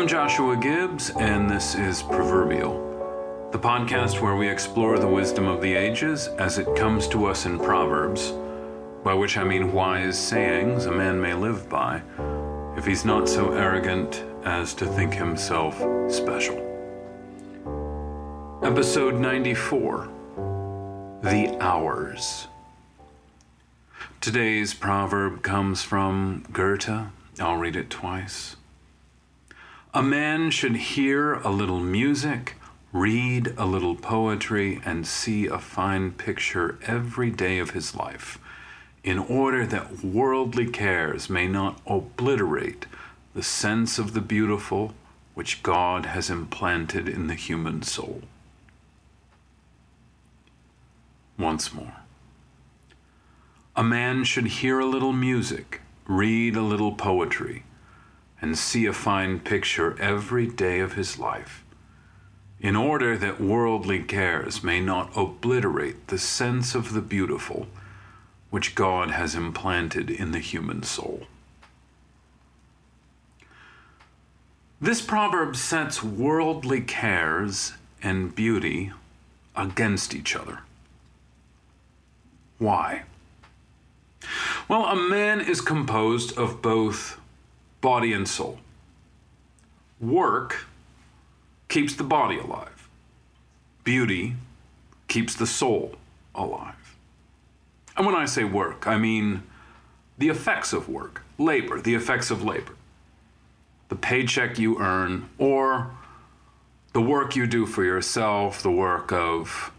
I'm Joshua Gibbs, and this is Proverbial, the podcast where we explore the wisdom of the ages as it comes to us in Proverbs, by which I mean wise sayings a man may live by if he's not so arrogant as to think himself special. Episode 94 The Hours. Today's proverb comes from Goethe. I'll read it twice. A man should hear a little music, read a little poetry, and see a fine picture every day of his life, in order that worldly cares may not obliterate the sense of the beautiful which God has implanted in the human soul. Once more. A man should hear a little music, read a little poetry, and see a fine picture every day of his life, in order that worldly cares may not obliterate the sense of the beautiful which God has implanted in the human soul. This proverb sets worldly cares and beauty against each other. Why? Well, a man is composed of both body and soul. Work keeps the body alive, beauty keeps the soul alive. And when I say work, I mean the effects of work, labor, the effects of labor, the paycheck you earn, or the work you do for yourself, the work of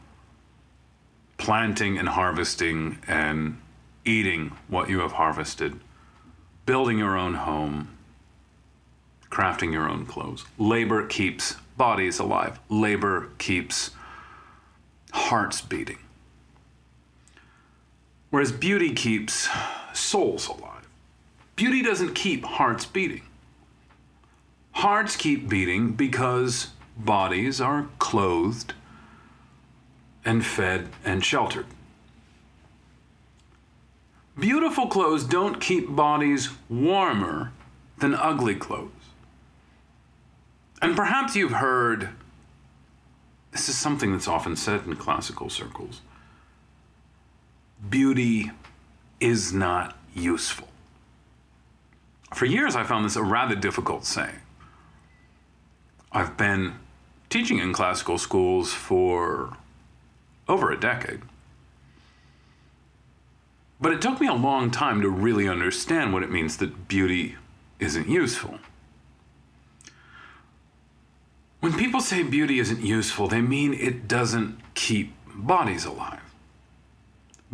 planting and harvesting and eating what you have harvested, building your own home, crafting your own clothes. Labor keeps bodies alive, labor keeps hearts beating. Whereas beauty keeps souls alive. Beauty doesn't keep hearts beating. Hearts keep beating because bodies are clothed and fed and sheltered. Beautiful clothes don't keep bodies warmer than ugly clothes. And perhaps you've heard this is something that's often said in classical circles beauty is not useful. For years, I found this a rather difficult saying. I've been teaching in classical schools for over a decade. But it took me a long time to really understand what it means that beauty isn't useful. When people say beauty isn't useful, they mean it doesn't keep bodies alive.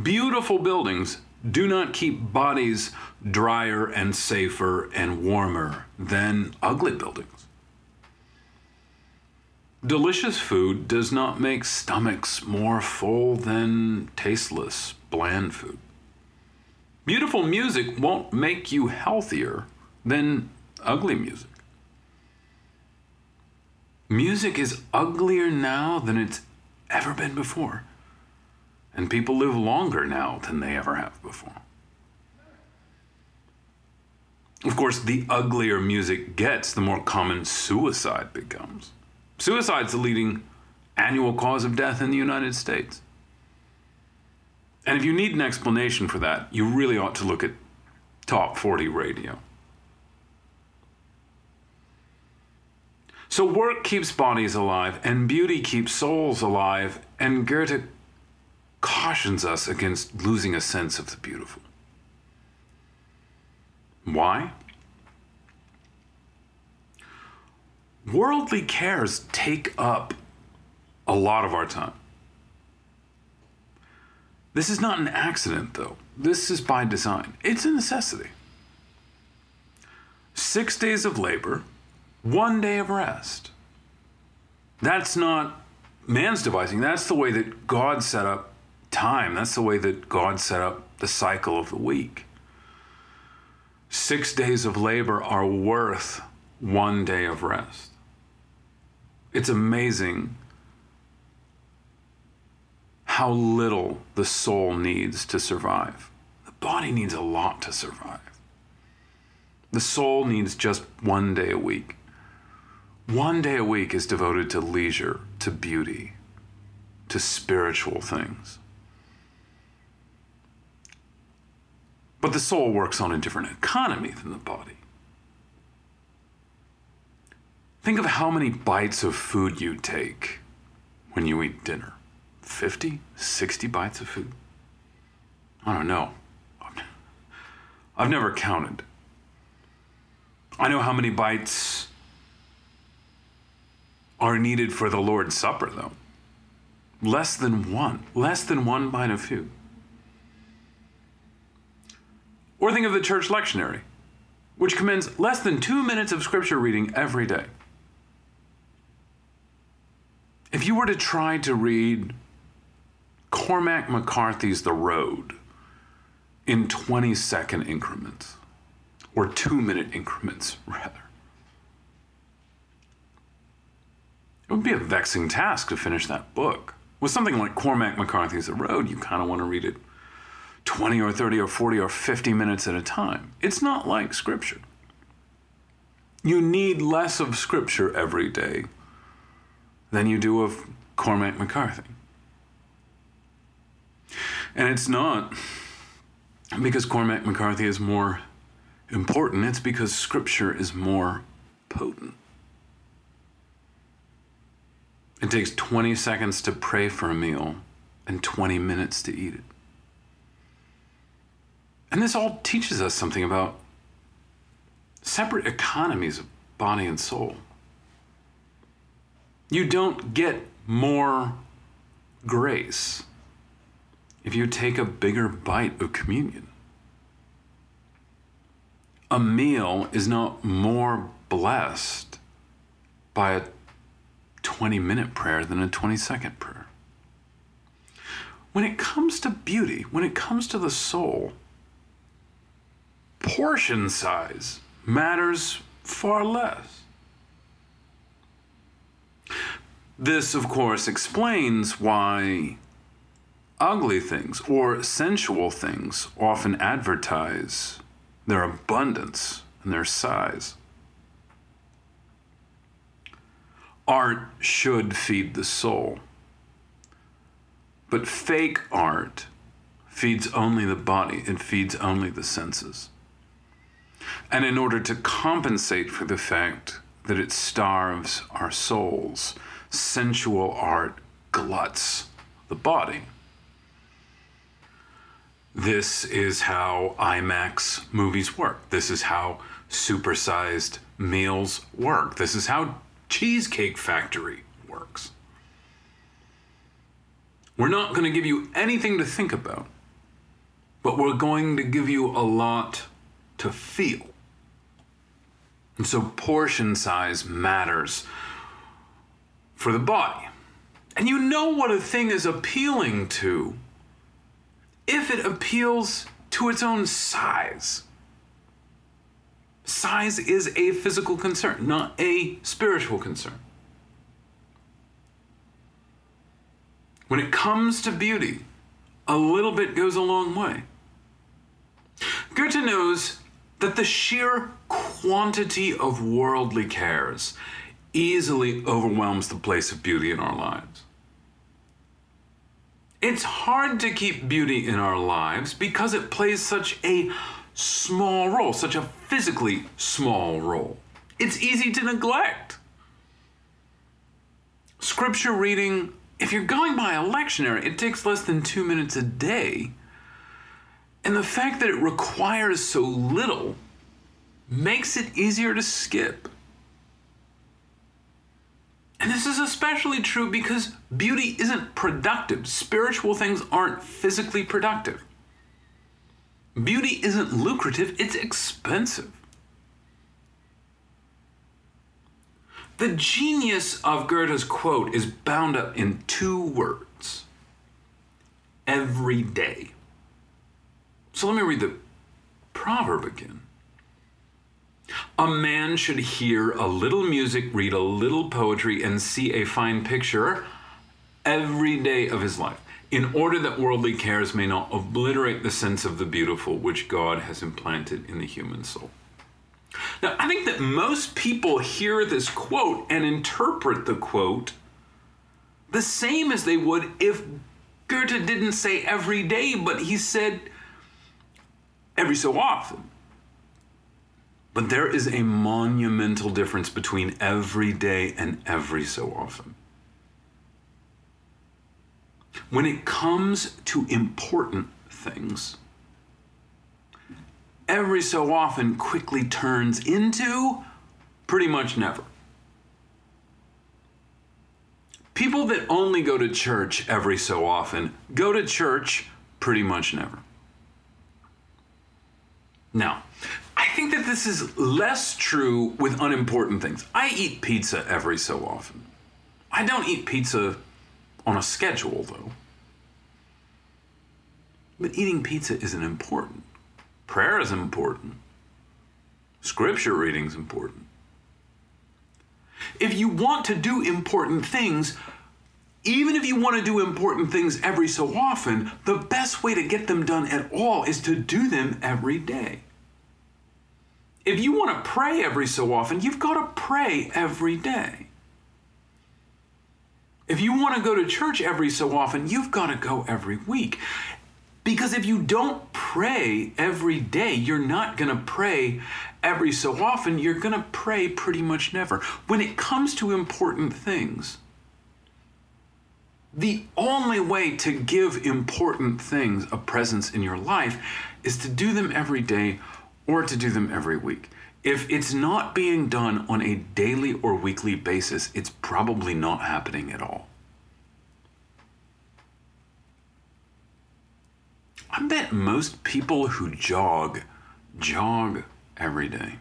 Beautiful buildings do not keep bodies drier and safer and warmer than ugly buildings. Delicious food does not make stomachs more full than tasteless, bland food. Beautiful music won't make you healthier than ugly music. Music is uglier now than it's ever been before. And people live longer now than they ever have before. Of course, the uglier music gets, the more common suicide becomes. Suicide's the leading annual cause of death in the United States. And if you need an explanation for that, you really ought to look at Top 40 Radio. So, work keeps bodies alive, and beauty keeps souls alive, and Goethe cautions us against losing a sense of the beautiful. Why? Worldly cares take up a lot of our time. This is not an accident, though. This is by design. It's a necessity. Six days of labor, one day of rest. That's not man's devising. That's the way that God set up time. That's the way that God set up the cycle of the week. Six days of labor are worth one day of rest. It's amazing how little the soul needs to survive. The body needs a lot to survive. The soul needs just one day a week. One day a week is devoted to leisure, to beauty, to spiritual things. But the soul works on a different economy than the body. Think of how many bites of food you take when you eat dinner 50, 60 bites of food? I don't know. I've never counted. I know how many bites are needed for the Lord's Supper, though. Less than one. Less than one bite of food. Or think of the church lectionary, which commends less than two minutes of scripture reading every day. If you were to try to read Cormac McCarthy's The Road in 20 second increments, or two minute increments, rather, it would be a vexing task to finish that book. With something like Cormac McCarthy's The Road, you kind of want to read it 20 or 30 or 40 or 50 minutes at a time. It's not like Scripture. You need less of Scripture every day than you do of Cormac McCarthy. And it's not because Cormac McCarthy is more important, it's because Scripture is more potent. It takes 20 seconds to pray for a meal and 20 minutes to eat it. And this all teaches us something about separate economies of body and soul. You don't get more grace if you take a bigger bite of communion. A meal is not more blessed by a 20 minute prayer than a 20 second prayer. When it comes to beauty, when it comes to the soul, portion size matters far less. This, of course, explains why ugly things or sensual things often advertise their abundance and their size. Art should feed the soul, but fake art feeds only the body, it feeds only the senses. And in order to compensate for the fact that it starves our souls, sensual art gluts the body. This is how IMAX movies work. This is how supersized meals work. This is how Cheesecake Factory works. We're not going to give you anything to think about but we're going to give you a lot to feel. And so portion size matters for the body. And you know what a thing is appealing to if it appeals to its own size. Size is a physical concern, not a spiritual concern. When it comes to beauty, a little bit goes a long way. Goethe knows that the sheer quantity of worldly cares easily overwhelms the place of beauty in our lives. It's hard to keep beauty in our lives because it plays such a small role, such a physically small role. It's easy to neglect. Scripture reading, if you're going by a lectionary, it takes less than two minutes a day. And the fact that it requires so little makes it easier to skip. And this is especially true because beauty isn't productive. Spiritual things aren't physically productive. Beauty isn't lucrative, it's expensive. The genius of Goethe's quote is bound up in two words every day. So let me read the proverb again. A man should hear a little music, read a little poetry, and see a fine picture every day of his life, in order that worldly cares may not obliterate the sense of the beautiful which God has implanted in the human soul. Now, I think that most people hear this quote and interpret the quote the same as they would if Goethe didn't say every day, but he said every so often. But there is a monumental difference between every day and every so often. When it comes to important things, every so often quickly turns into pretty much never. People that only go to church every so often go to church pretty much never. Now, think that this is less true with unimportant things. I eat pizza every so often. I don't eat pizza on a schedule, though. But eating pizza isn't important. Prayer is important. Scripture reading is important. If you want to do important things, even if you want to do important things every so often, the best way to get them done at all is to do them every day. If you want to pray every so often, you've got to pray every day. If you want to go to church every so often, you've got to go every week. Because if you don't pray every day, you're not going to pray every so often. You're going to pray pretty much never. When it comes to important things, the only way to give important things a presence in your life is to do them every day or to do them every week. If it's not being done on a daily or weekly basis, it's probably not happening at all. I bet most people who jog, jog every day.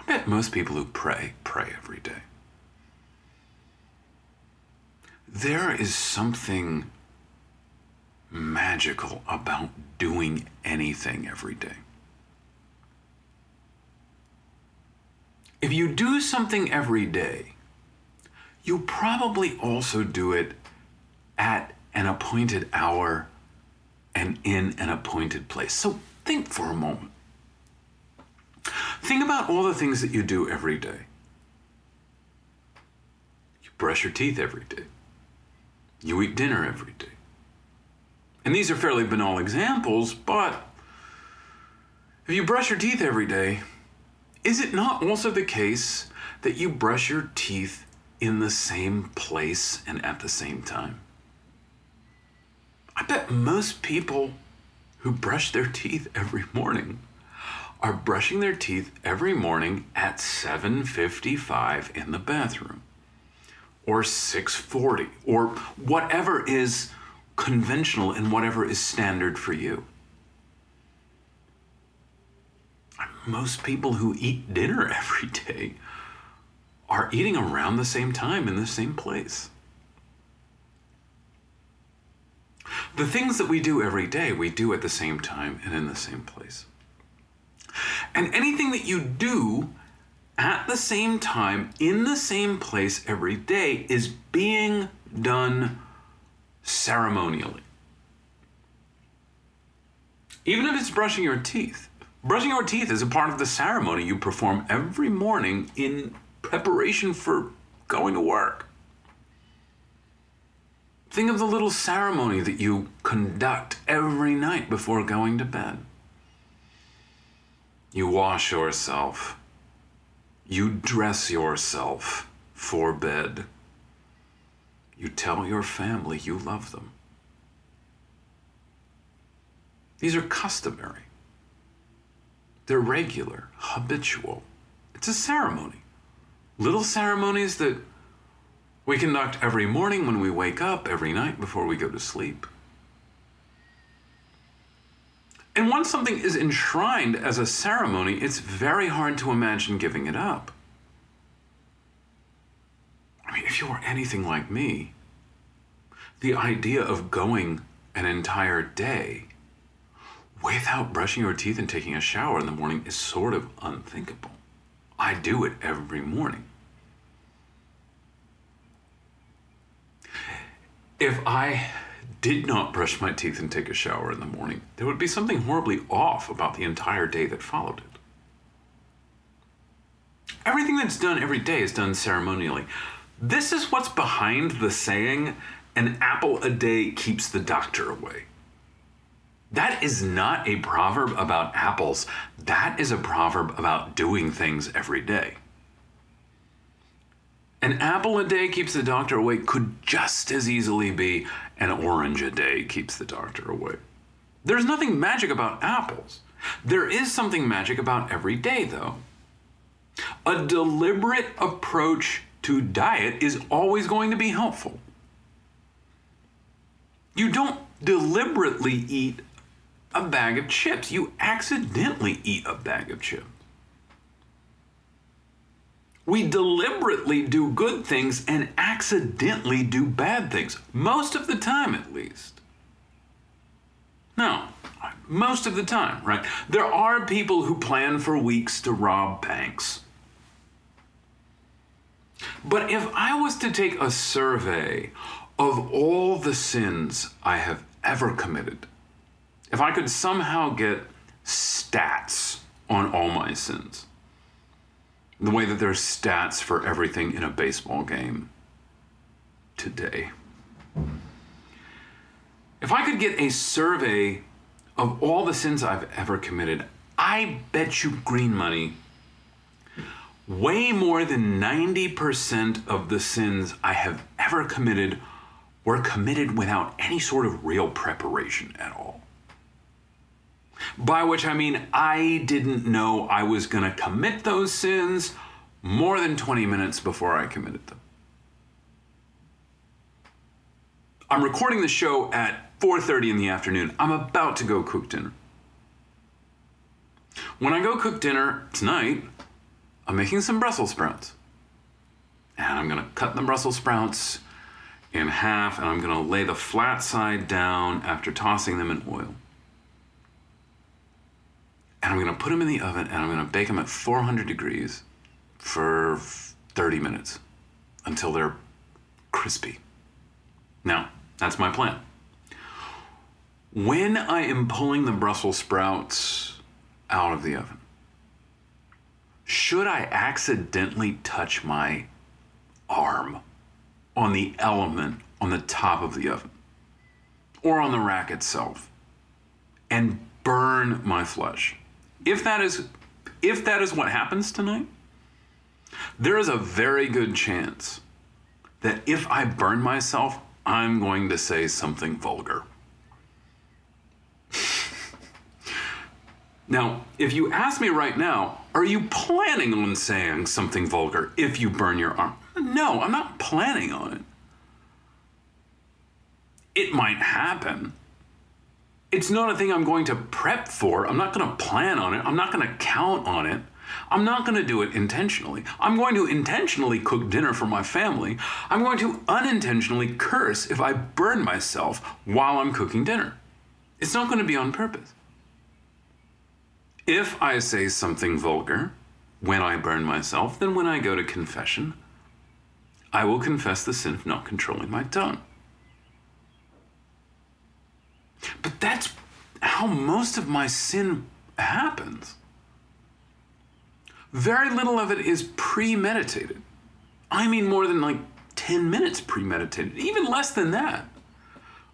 I bet most people who pray, pray every day. There is something magical about doing anything every day. If you do something every day, you probably also do it at an appointed hour and in an appointed place. So think for a moment. Think about all the things that you do every day. You brush your teeth every day. You eat dinner every day. And these are fairly banal examples, but if you brush your teeth every day, is it not also the case that you brush your teeth in the same place and at the same time? I bet most people who brush their teeth every morning are brushing their teeth every morning at 7:55 in the bathroom or 6:40 or whatever is conventional and whatever is standard for you. Most people who eat dinner every day are eating around the same time in the same place. The things that we do every day, we do at the same time and in the same place. And anything that you do at the same time, in the same place every day, is being done ceremonially. Even if it's brushing your teeth. Brushing your teeth is a part of the ceremony you perform every morning in preparation for going to work. Think of the little ceremony that you conduct every night before going to bed. You wash yourself. You dress yourself for bed. You tell your family you love them. These are customary. They're regular, habitual. It's a ceremony. Little ceremonies that we conduct every morning when we wake up, every night before we go to sleep. And once something is enshrined as a ceremony, it's very hard to imagine giving it up. I mean, if you were anything like me, the idea of going an entire day without brushing your teeth and taking a shower in the morning is sort of unthinkable. I do it every morning. If I did not brush my teeth and take a shower in the morning, there would be something horribly off about the entire day that followed it. Everything that's done every day is done ceremonially. This is what's behind the saying, an apple a day keeps the doctor away. That is not a proverb about apples. That is a proverb about doing things every day. An apple a day keeps the doctor away could just as easily be an orange a day keeps the doctor away. There's nothing magic about apples. There is something magic about every day, though. A deliberate approach to diet is always going to be helpful. You don't deliberately eat a bag of chips, you accidentally eat a bag of chips. We deliberately do good things and accidentally do bad things, most of the time at least. No, most of the time, right? There are people who plan for weeks to rob banks. But if I was to take a survey of all the sins I have ever committed, if I could somehow get stats on all my sins, the way that there's stats for everything in a baseball game today. If I could get a survey of all the sins I've ever committed, I bet you green money way more than 90% of the sins I have ever committed were committed without any sort of real preparation at all. By which I mean, I didn't know I was going to commit those sins more than 20 minutes before I committed them. I'm recording the show at 4:30 in the afternoon. I'm about to go cook dinner. When I go cook dinner tonight, I'm making some Brussels sprouts. And I'm going to cut the Brussels sprouts in half and I'm going to lay the flat side down after tossing them in oil and I'm to put them in the oven and I'm to bake them at 400 degrees for 30 minutes until they're crispy. Now, that's my plan. When I am pulling the Brussels sprouts out of the oven, should I accidentally touch my arm on the element on the top of the oven or on the rack itself and burn my flesh? If that is if that is what happens tonight, there is a very good chance that if I burn myself, I'm going to say something vulgar. now, if you ask me right now, are you planning on saying something vulgar if you burn your arm? No, I'm not planning on it. It might happen. It's not a thing I'm going to prep for. I'm not going to plan on it. I'm not going to count on it. I'm not going to do it intentionally. I'm going to intentionally cook dinner for my family. I'm going to unintentionally curse if I burn myself while I'm cooking dinner. It's not going to be on purpose. If I say something vulgar when I burn myself, then when I go to confession, I will confess the sin of not controlling my tongue. But that's how most of my sin happens. Very little of it is premeditated. I mean, more than like 10 minutes premeditated, even less than that.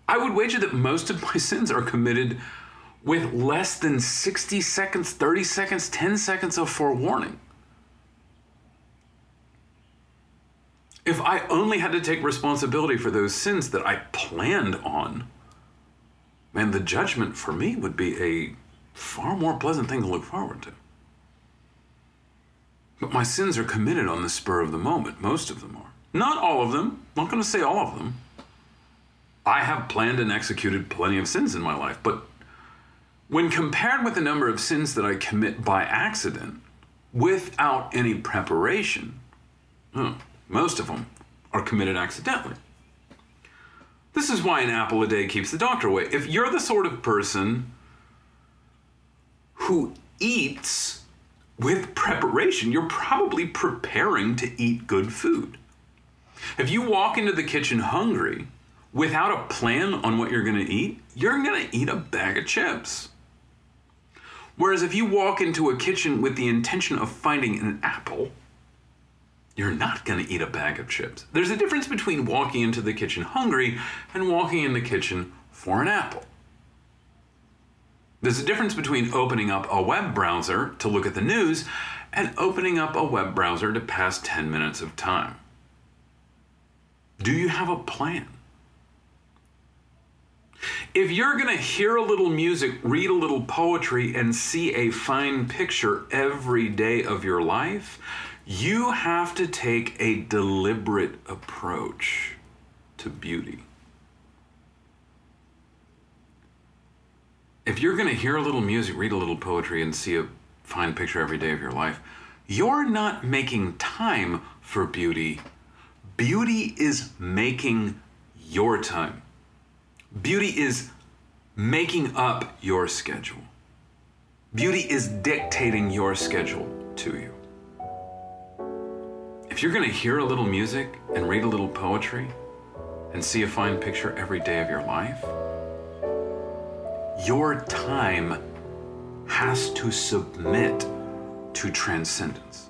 I would wager that most of my sins are committed with less than 60 seconds, 30 seconds, 10 seconds of forewarning. If I only had to take responsibility for those sins that I planned on, man, the judgment for me would be a far more pleasant thing to look forward to. But my sins are committed on the spur of the moment. Most of them are. Not all of them. I'm not going to say all of them. I have planned and executed plenty of sins in my life, but when compared with the number of sins that I commit by accident without any preparation, most of them are committed accidentally. This is why an apple a day keeps the doctor away. If you're the sort of person who eats with preparation, you're probably preparing to eat good food. If you walk into the kitchen hungry without a plan on what you're going to eat, you're going to eat a bag of chips. Whereas if you walk into a kitchen with the intention of finding an apple, you're not going to eat a bag of chips. There's a difference between walking into the kitchen hungry and walking in the kitchen for an apple. There's a difference between opening up a web browser to look at the news and opening up a web browser to pass 10 minutes of time. Do you have a plan? If you're going to hear a little music, read a little poetry, and see a fine picture every day of your life, you have to take a deliberate approach to beauty. if you're going to hear a little music, read a little poetry, and see a fine picture every day of your life, you're not making time for beauty. Beauty is making your time. Beauty is making up your schedule. Beauty is dictating your schedule to you. If you're going to hear a little music and read a little poetry and see a fine picture every day of your life, your time has to submit to transcendence.